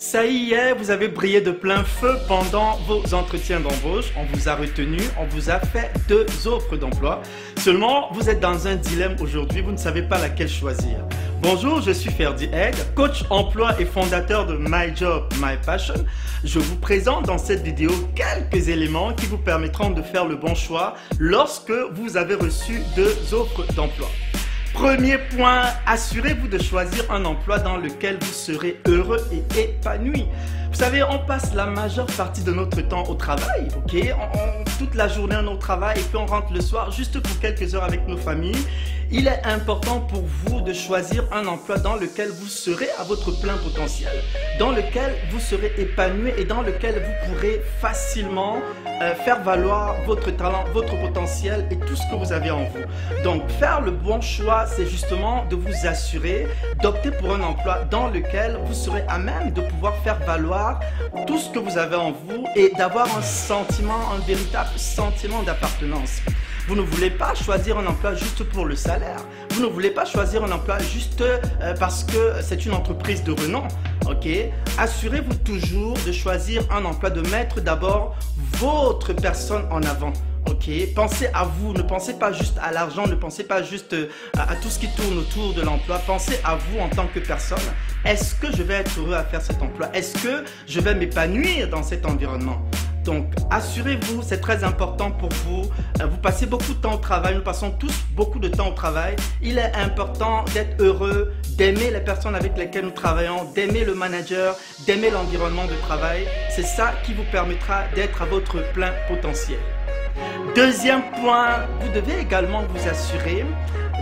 Ça y est, vous avez brillé de plein feu pendant vos entretiens d'embauche. On vous a retenu, on vous a fait deux offres d'emploi. Seulement, vous êtes dans un dilemme aujourd'hui, vous ne savez pas laquelle choisir. Bonjour, je suis Ferdi Egg, coach emploi et fondateur de My Job, My Passion. Je vous présente dans cette vidéo quelques éléments qui vous permettront de faire le bon choix lorsque vous avez reçu deux offres d'emploi. Premier point, assurez-vous de choisir un emploi dans lequel vous serez heureux et épanoui. Vous savez, on passe la majeure partie de notre temps au travail, ok? Toute la journée on est au travail et puis on rentre le soir juste pour quelques heures avec nos familles. Il est important pour vous de choisir un emploi dans lequel vous serez à votre plein potentiel, dans lequel vous serez épanoui et dans lequel vous pourrez facilement euh, faire valoir votre talent, votre potentiel et tout ce que vous avez en vous. Donc faire le bon choix, c'est justement de vous assurer d'opter pour un emploi dans lequel vous serez à même de pouvoir faire valoir tout ce que vous avez en vous et d'avoir un sentiment, un véritable sentiment d'appartenance. Vous ne voulez pas choisir un emploi juste pour le salaire. Vous ne voulez pas choisir un emploi juste euh, parce que c'est une entreprise de renom. Ok? Assurez-vous toujours de choisir un emploi, de mettre d'abord votre personne en avant. Pensez à vous, ne pensez pas juste à l'argent, ne pensez pas juste euh, à, tout ce qui tourne autour de l'emploi. Pensez à vous en tant que personne. Est-ce que je vais être heureux à faire cet emploi? Est-ce que je vais m'épanouir dans cet environnement? Donc, assurez-vous, c'est très important pour vous. Euh, vous passez beaucoup de temps au travail, nous passons tous beaucoup de temps au travail. Il est important d'être heureux, d'aimer les personnes avec lesquelles nous travaillons, d'aimer le manager, d'aimer l'environnement de travail. C'est ça qui vous permettra d'être à votre plein potentiel. Deuxième point, vous devez également vous assurer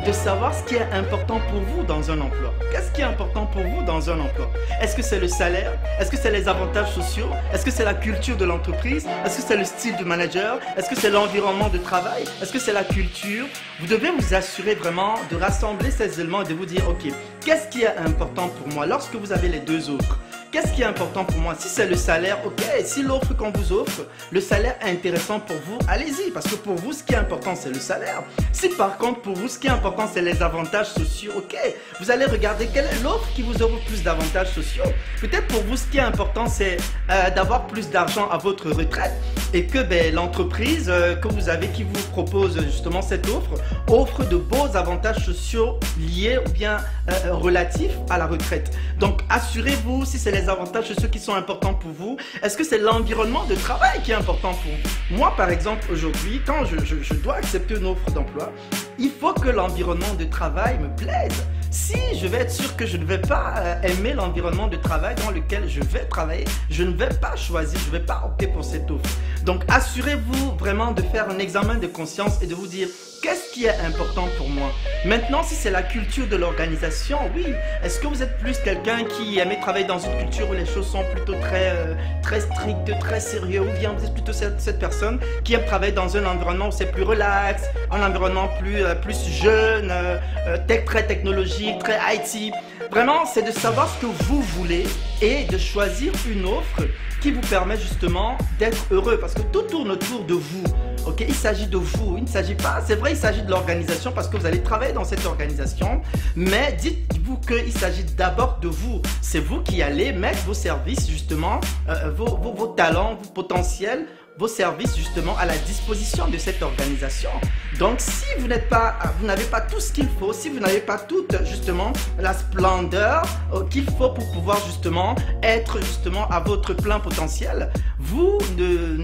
de savoir ce qui est important pour vous dans un emploi. Qu'est-ce qui est important pour vous dans un emploi? Est-ce que c'est le salaire? Est-ce que c'est les avantages sociaux? Est-ce que c'est la culture de l'entreprise? Est-ce que c'est le style du manager? Est-ce que c'est l'environnement de travail? Est-ce que c'est la culture? Vous devez vous assurer vraiment de rassembler ces éléments et de vous dire, ok, qu'est-ce qui est important pour moi? Lorsque vous avez les deux autres Qu'est-ce qui est important pour moi? Si c'est le salaire, ok. Si l'offre qu'on vous offre, le salaire est intéressant pour vous, allez-y. Parce que pour vous, ce qui est important, c'est le salaire. Si par contre, pour vous, ce qui est important, c'est les avantages sociaux, ok. Vous allez regarder quelle est l'offre qui vous offre plus d'avantages sociaux. Peut-être pour vous, ce qui est important, c'est euh, d'avoir plus d'argent à votre retraite et que ben, l'entreprise euh, que vous avez qui vous propose justement cette offre offre de beaux avantages sociaux liés ou bien euh, relatifs à la retraite. Donc, assurez-vous si c'est les avantages ceux qui sont importants pour vous Est-ce que c'est l'environnement de travail qui est important pour vous? Moi, par exemple, aujourd'hui, quand je, dois accepter une offre d'emploi, il faut que l'environnement de travail me plaise. Si je vais être sûr que je ne vais pas euh, aimer l'environnement de travail dans lequel je vais travailler, je ne vais pas choisir, je ne vais pas opter pour cette offre. Donc assurez-vous vraiment de faire un examen de conscience et de vous dire qu'est-ce qui est important pour moi? Maintenant, si c'est la culture de l'organisation, oui. Est-ce que vous êtes plus quelqu'un qui aime travailler dans une culture où les choses sont plutôt très, euh, très strictes, très sérieux, ou bien vous êtes plutôt cette, personne qui aime travailler dans un environnement où c'est plus relax, un environnement plus, euh, plus jeune, euh, tech, très technologique, très IT. Vraiment, c'est de savoir ce que vous voulez et de choisir une offre qui vous permet justement d'être heureux parce que tout tourne autour de vous. Ok, il s'agit de vous, il ne s'agit pas, c'est vrai, il s'agit de l'organisation parce que vous allez travailler dans cette organisation, mais dites-vous qu'il s'agit d'abord de vous. C'est vous qui allez mettre vos services justement, euh, vos, vos, vos talents, vos potentiels vos services justement à la disposition de cette organisation. Donc si vous n'êtes pas, vous n'avez pas tout ce qu'il faut, si vous n'avez pas toute justement la splendeur euh, qu'il faut pour pouvoir justement être justement à votre plein potentiel, vous ne,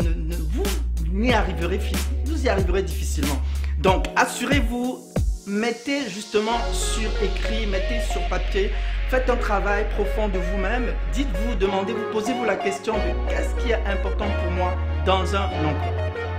vous n'y vous y arriverez difficilement. Donc assurez-vous mettez justement sur écrit, mettez sur papier, faites un travail profond de vous-même, dites-vous, demandez-vous, posez-vous la question de qu'est-ce qui est important pour moi dans un emploi.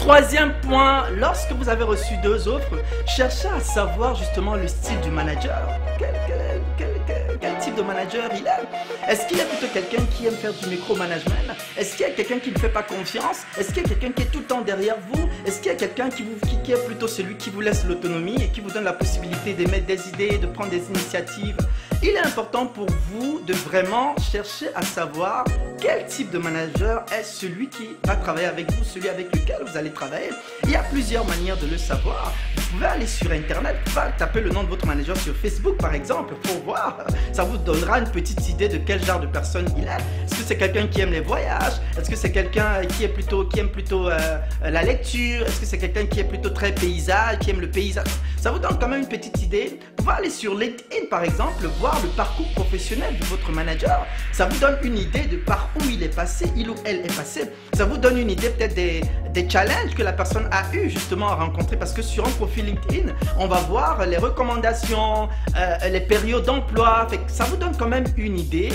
Troisième point, lorsque vous avez reçu deux offres, cherchez à savoir justement le style du manager. Quel, type de manager il est? Est-ce qu'il est plutôt quelqu'un qui aime faire du micromanagement? Est-ce qu'il y a quelqu'un qui ne fait pas confiance? Est-ce qu'il y a quelqu'un qui est tout le temps derrière vous? Est-ce qu'il y a quelqu'un qui, vous, qui, est plutôt celui qui vous laisse l'autonomie et qui vous donne la possibilité d'émettre des idées, de prendre des initiatives? Il est important pour vous de vraiment chercher à savoir quel type de manager est celui qui va travailler avec vous, celui avec lequel vous allez travailler? Il y a plusieurs manières de le savoir. Vous pouvez aller sur Internet, taper le nom de votre manager sur Facebook par exemple pour voir. Ça vous donnera une petite idée de quel genre de personne il est. Est-ce que c'est quelqu'un qui aime les voyages? Est-ce que c'est quelqu'un qui est plutôt qui aime plutôt euh, la lecture? Est-ce que c'est quelqu'un qui est plutôt très paysage, qui aime le paysage Ça vous donne quand même une petite idée. Vous pouvez aller sur LinkedIn par exemple, voir le parcours professionnel de votre manager. Ça vous donne une idée de par où il est passé, il ou elle est passé. Ça vous donne une idée peut-être des, des challenges que la personne a eu justement à rencontrer parce que sur un profil LinkedIn, on va voir les recommandations, euh, les périodes d'emploi. Ça vous donne quand même une idée.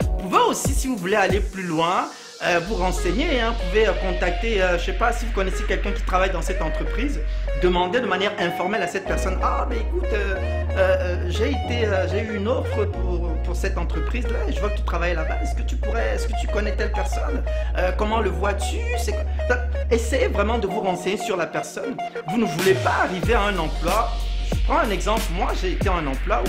Vous pouvez aussi, si vous voulez aller plus loin, euh, vous renseigner. Hein. Vous pouvez euh, contacter, je ne sais pas, si vous connaissez quelqu'un qui travaille dans cette entreprise, demander de manière informelle à cette personne, ah mais écoute, j'ai été, j'ai eu une offre pour, pour cette entreprise là, et je vois que tu travailles là-bas. Est-ce que tu pourrais, est-ce que tu connais telle personne? Comment le vois-tu? Essayez vraiment de vous renseigner sur la personne. Vous ne voulez pas arriver à un emploi. Je prends un exemple. Moi, j'ai été en un emploi où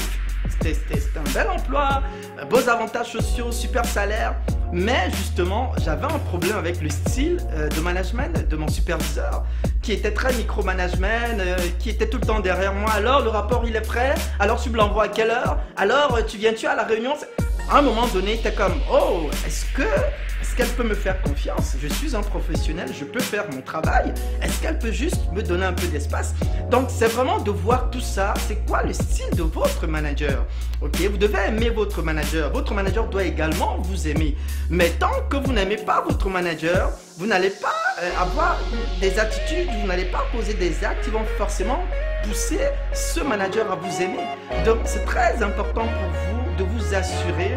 c'était un bel emploi, beaux avantages sociaux, super salaire. Mais justement, j'avais un problème avec le style euh, de management de mon superviseur, qui était très micromanagement, euh, qui était tout le temps derrière moi. Alors, le rapport, il est prêt. Alors, tu me l'envoies à quelle heure? Alors, tu viens-tu à la réunion? À un moment donné, tu es comme, oh, est-ce que qu'elle peut me faire confiance Je suis un professionnel, je peux faire mon travail. Est-ce qu'elle peut juste me donner un peu d'espace? Donc c'est vraiment de voir tout ça. C'est quoi le style de votre manager? Ok, vous devez aimer votre manager. Votre manager doit également vous aimer. Mais tant que vous n'aimez pas votre manager, vous n'allez pas euh, avoir des attitudes, vous n'allez pas poser des actes qui vont forcément pousser ce manager à vous aimer. Donc c'est très important pour vous de vous assurer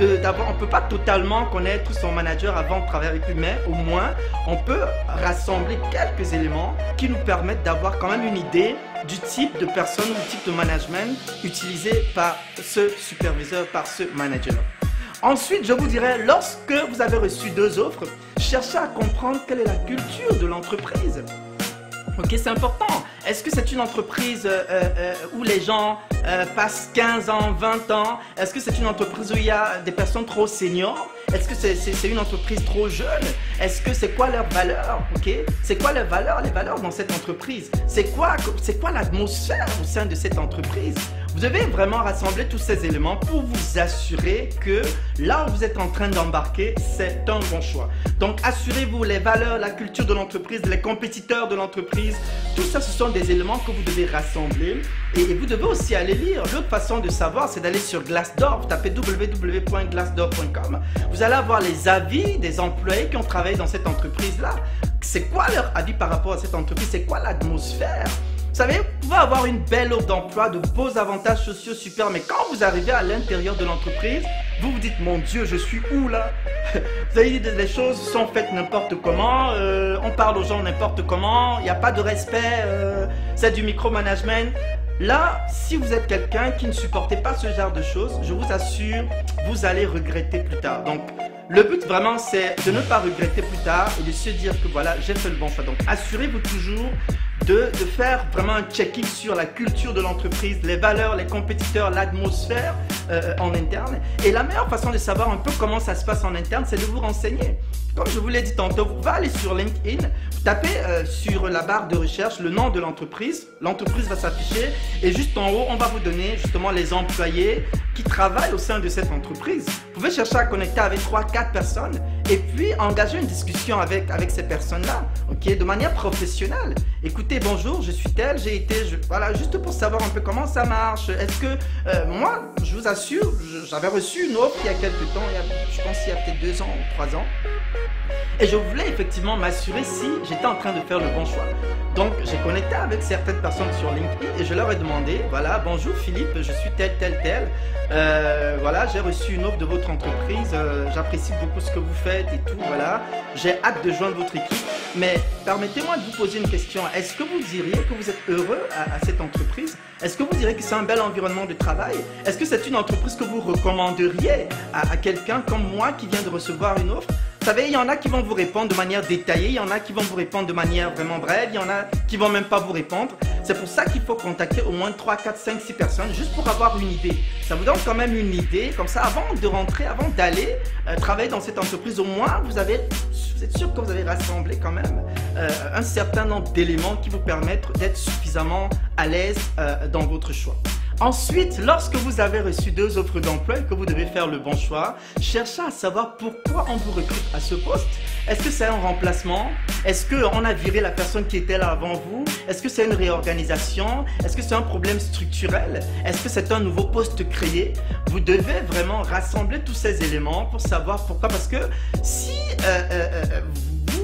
on ne peut pas totalement connaître son manager avant de travailler avec lui, mais au moins, on peut rassembler quelques éléments qui nous permettent d'avoir quand même une idée du type de personne du type de management utilisé par ce superviseur, par ce manager. Ensuite, je vous dirais, lorsque vous avez reçu deux offres, cherchez à comprendre quelle est la culture de l'entreprise. Ok, c'est important. Est-ce que c'est une entreprise euh, euh, où les gens euh, passent 15 ans, 20 ans? Est-ce que c'est une entreprise où il y a des personnes trop seniors? Est-ce que c'est une entreprise trop jeune? Est-ce que c'est quoi leur valeur Ok, c'est quoi les valeurs Les valeurs dans cette entreprise? C'est quoi, c'est quoi l'atmosphère au sein de cette entreprise? Vous devez vraiment rassembler tous ces éléments pour vous assurer que là où vous êtes en train d'embarquer, c'est un bon choix. Donc assurez-vous les valeurs, la culture de l'entreprise, les compétiteurs de l'entreprise, tout ça ce sont des éléments que vous devez rassembler et, vous devez aussi aller lire. L'autre façon de savoir, c'est d'aller sur Glassdoor, vous tapez www.glassdoor.com. Vous allez avoir les avis des employés qui ont travaillé dans cette entreprise-là. C'est quoi leur avis par rapport à cette entreprise? C'est quoi l'atmosphère? Vous savez, vous pouvez avoir une belle offre d'emploi, de beaux avantages sociaux super, mais quand vous arrivez à l'intérieur de l'entreprise, vous vous dites, mon Dieu, je suis où là? Vous avez dit, les choses sont faites n'importe comment, euh, on parle aux gens n'importe comment, il n'y a pas de respect, euh, c'est du micromanagement. Là, si vous êtes quelqu'un qui ne supportait pas ce genre de choses, je vous assure, vous allez regretter plus tard. Donc, le but vraiment, c'est de ne pas regretter plus tard et de se dire que voilà, j'ai fait le bon choix. Donc, assurez-vous toujours de, faire vraiment un check-in sur la culture de l'entreprise, les valeurs, les compétiteurs, l'atmosphère euh, en interne. Et la meilleure façon de savoir un peu comment ça se passe en interne, c'est de vous renseigner. Comme je vous l'ai dit tantôt, vous allez sur LinkedIn, vous tapez euh, sur la barre de recherche le nom de l'entreprise, l'entreprise va s'afficher et juste en haut, on va vous donner justement les employés qui travaillent au sein de cette entreprise. Vous pouvez chercher à connecter avec 3-4 personnes et puis engager une discussion avec, avec ces personnes-là, ok, de manière professionnelle. Écoutez, bonjour, je suis tel, j'ai été, voilà, juste pour savoir un peu comment ça marche. Est-ce que, euh, moi, je vous assure, j'avais reçu une offre il y a quelques temps, je pense il y a peut-être deux ans ou trois ans. Et je voulais effectivement m'assurer si j'étais en train de faire le bon choix. Donc j'ai connecté avec certaines personnes sur LinkedIn et je leur ai demandé, voilà, bonjour Philippe, je suis tel, tel, tel. Euh, voilà, j'ai reçu une offre de votre entreprise, euh, j'apprécie beaucoup ce que vous faites et tout, voilà. J'ai hâte de joindre votre équipe. Mais permettez-moi de vous poser une question. Est-ce que vous diriez que vous êtes heureux à, cette entreprise? Est-ce que vous diriez que c'est un bel environnement de travail? Est-ce que c'est une entreprise que vous recommanderiez à, à quelqu'un comme moi qui vient de recevoir une offre? Vous savez, il y en a qui vont vous répondre de manière détaillée, il y en a qui vont vous répondre de manière vraiment brève, il y en a qui vont même pas vous répondre. C'est pour ça qu'il faut contacter au moins 3, 4, 5, 6 personnes juste pour avoir une idée. Ça vous donne quand même une idée, comme ça, avant de rentrer, avant d'aller euh, travailler dans cette entreprise, au moins vous avez, êtes sûr que vous avez rassemblé quand même euh, un certain nombre d'éléments qui vous permettent d'être suffisamment à l'aise euh, dans votre choix. Ensuite, lorsque vous avez reçu deux offres d'emploi et que vous devez faire le bon choix, cherchez à savoir pourquoi on vous recrute à ce poste. Est-ce que c'est un remplacement? Est-ce qu'on a viré la personne qui était là avant vous? Est-ce que c'est une réorganisation? Est-ce que c'est un problème structurel? Est-ce que c'est un nouveau poste créé? Vous devez vraiment rassembler tous ces éléments pour savoir pourquoi. Parce que si euh, euh, euh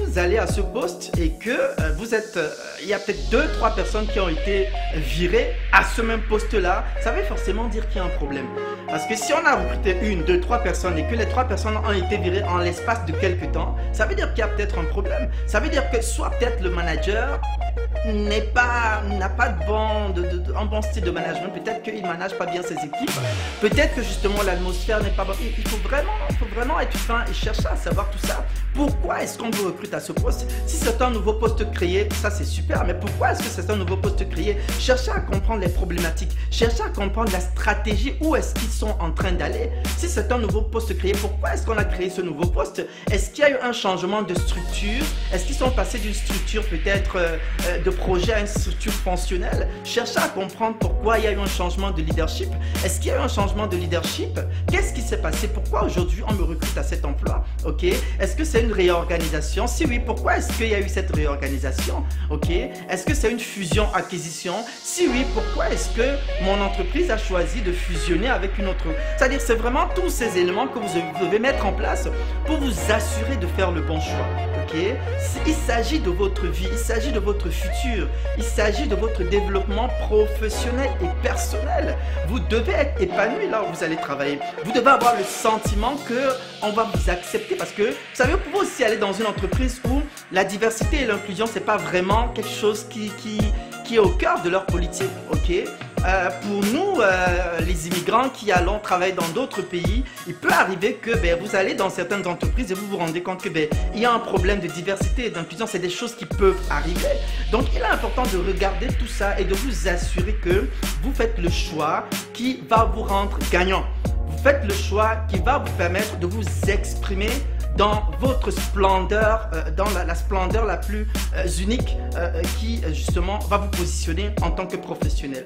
vous allez à ce poste et que euh, vous êtes, euh, il y a peut-être deux, trois personnes qui ont été virées à ce même poste-là, ça veut forcément dire qu'il y a un problème. Parce que si on a recruté une, deux, trois personnes et que les trois personnes ont été virées en l'espace de quelques temps, ça veut dire qu'il y a peut-être un problème. Ça veut dire que soit peut-être le manager n'est pas n'a pas de bon de, de, un bon style de management. Peut-être qu'il manage pas bien ses équipes. Peut-être que justement l'atmosphère n'est pas bonne. Il faut vraiment il faut vraiment être fin et chercher à savoir tout ça. Pourquoi est-ce qu'on vous recrute à ce poste? Si c'est un nouveau poste créé ça c'est super. Mais pourquoi est-ce que c'est un nouveau poste créé? Cherchez à comprendre les problématiques. Cherchez à comprendre la stratégie. Où est-ce qu'ils sont en train d'aller? Si c'est un nouveau poste créé pourquoi est-ce qu'on a créé ce nouveau poste? Est-ce qu'il y a eu un changement de structure? Est-ce qu'ils sont passés d'une structure peut-être euh, euh, de projet à une structure fonctionnelle, cherchez à comprendre pourquoi il y a eu un changement de leadership. Est-ce qu'il y a eu un changement de leadership? Qu'est-ce qui s'est passé? Pourquoi aujourd'hui on me recrute à cet emploi? Ok? Est-ce que c'est une réorganisation? Si oui, pourquoi est-ce qu'il y a eu cette réorganisation? Ok? Est-ce que c'est une fusion-acquisition? Si oui, pourquoi est-ce que mon entreprise a choisi de fusionner avec une autre? C'est-à-dire, c'est vraiment tous ces éléments que vous devez mettre en place pour vous assurer de faire le bon choix. Il s'agit de votre vie, il s'agit de votre futur. Il s'agit de votre développement professionnel et personnel. Vous devez être épanoui là où vous allez travailler. Vous devez avoir le sentiment que on va vous accepter parce que vous savez, vous pouvez aussi aller dans une entreprise où la diversité et l'inclusion c'est pas vraiment quelque chose qui, qui, qui est au cœur de leur politique, ok euh, pour nous, euh, les immigrants qui allons travailler dans d'autres pays, il peut arriver que ben, vous allez dans certaines entreprises et vous vous rendez compte que ben, il y a un problème de diversité et d'inclusion. C'est des choses qui peuvent arriver. Donc, il est important de regarder tout ça et de vous assurer que vous faites le choix qui va vous rendre gagnant. Vous faites le choix qui va vous permettre de vous exprimer dans votre splendeur, euh, dans la, splendeur la plus unique qui justement va vous positionner en tant que professionnel.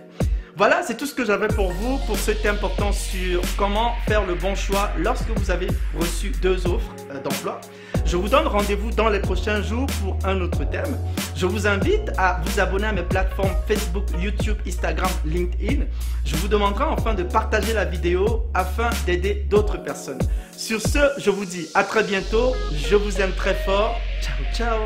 Voilà, c'est tout ce que j'avais pour vous pour ce thème portant sur comment faire le bon choix lorsque vous avez reçu deux offres euh, d'emploi. Je vous donne rendez-vous dans les prochains jours pour un autre thème. Je vous invite à vous abonner à mes plateformes Facebook, YouTube, Instagram, LinkedIn. Je vous demanderai enfin de partager la vidéo afin d'aider d'autres personnes. Sur ce, je vous dis à très bientôt. Je vous aime très fort. Ciao, ciao.